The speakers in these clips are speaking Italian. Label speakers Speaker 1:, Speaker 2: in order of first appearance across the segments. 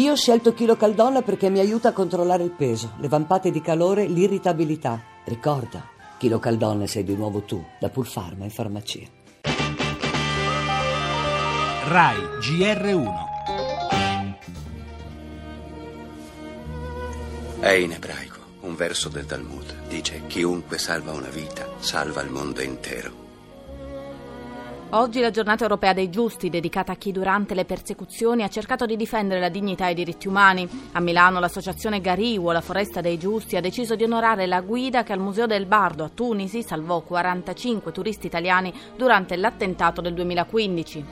Speaker 1: Io ho scelto Chilo Caldonna perché mi aiuta a controllare il peso, le vampate di calore, l'irritabilità. Ricorda, Chilo Caldonna sei di nuovo tu, da Pulfarma in farmacia.
Speaker 2: RAI GR1
Speaker 3: È in ebraico, un verso del Talmud. Dice, chiunque salva una vita, salva il mondo intero.
Speaker 4: Oggi è la giornata europea dei giusti, dedicata a chi durante le persecuzioni ha cercato di difendere la dignità e i diritti umani. A Milano l'associazione Gariwo, la Foresta dei Giusti, ha deciso di onorare la guida che al Museo del Bardo a Tunisi salvò 45 turisti italiani durante l'attentato del 2015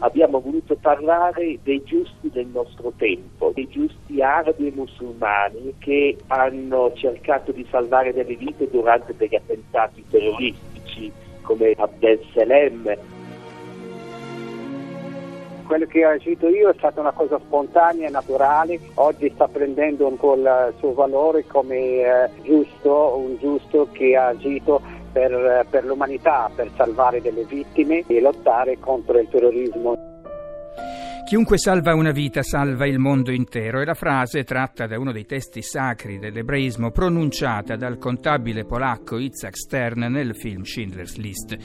Speaker 5: abbiamo voluto parlare dei giusti del nostro tempo, dei giusti arabi e musulmani che hanno cercato di salvare delle vite durante degli attentati terroristici come Abdel.
Speaker 6: Quello che ho agito io è stata una cosa spontanea e naturale, oggi sta prendendo un po' il suo valore come eh, giusto, un giusto che ha agito per, per l'umanità, per salvare delle vittime e lottare contro il terrorismo.
Speaker 7: Chiunque salva una vita salva il mondo intero è la frase tratta da uno dei testi sacri dell'ebraismo pronunciata dal contabile polacco Itzhak Stern nel film Schindler's List.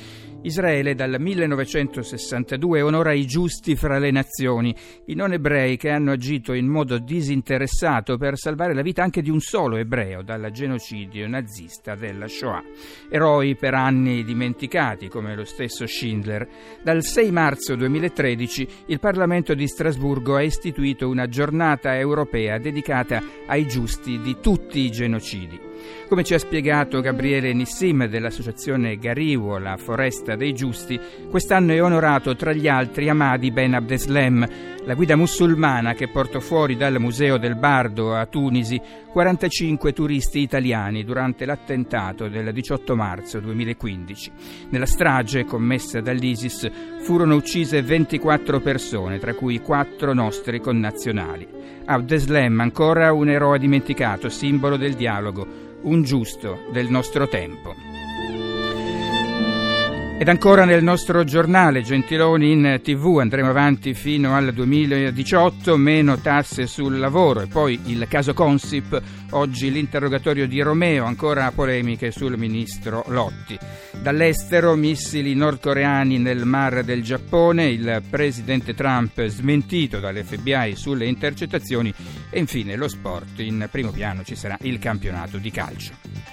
Speaker 7: Israele dal 1962 onora i giusti fra le nazioni, i non ebrei che hanno agito in modo disinteressato per salvare la vita anche di un solo ebreo dal genocidio nazista della Shoah. Eroi per anni dimenticati come lo stesso Schindler. Dal 6 marzo 2013 il Parlamento di Strasburgo ha istituito una giornata europea dedicata ai giusti di tutti i genocidi. Come ci ha spiegato Gabriele Nissim dell'associazione Gariwo, la Foresta dei Giusti, quest'anno è onorato tra gli altri Ahmadi Ben Abdeslem, la guida musulmana che portò fuori dal Museo del Bardo a Tunisi 45 turisti italiani durante l'attentato del 18 marzo 2015. Nella strage commessa dall'ISIS furono uccise 24 persone, tra cui 4 nostri connazionali. Abdeslem ancora un eroe dimenticato, simbolo del dialogo un giusto del nostro tempo. Ed ancora nel nostro giornale, Gentiloni in tv, andremo avanti fino al 2018, meno tasse sul lavoro e poi il caso Consip, oggi l'interrogatorio di Romeo, ancora polemiche sul ministro Lotti. Dall'estero missili nordcoreani nel mar del Giappone, il presidente Trump smentito dall'FBI sulle intercettazioni e infine lo sport, in primo piano ci sarà il campionato di calcio.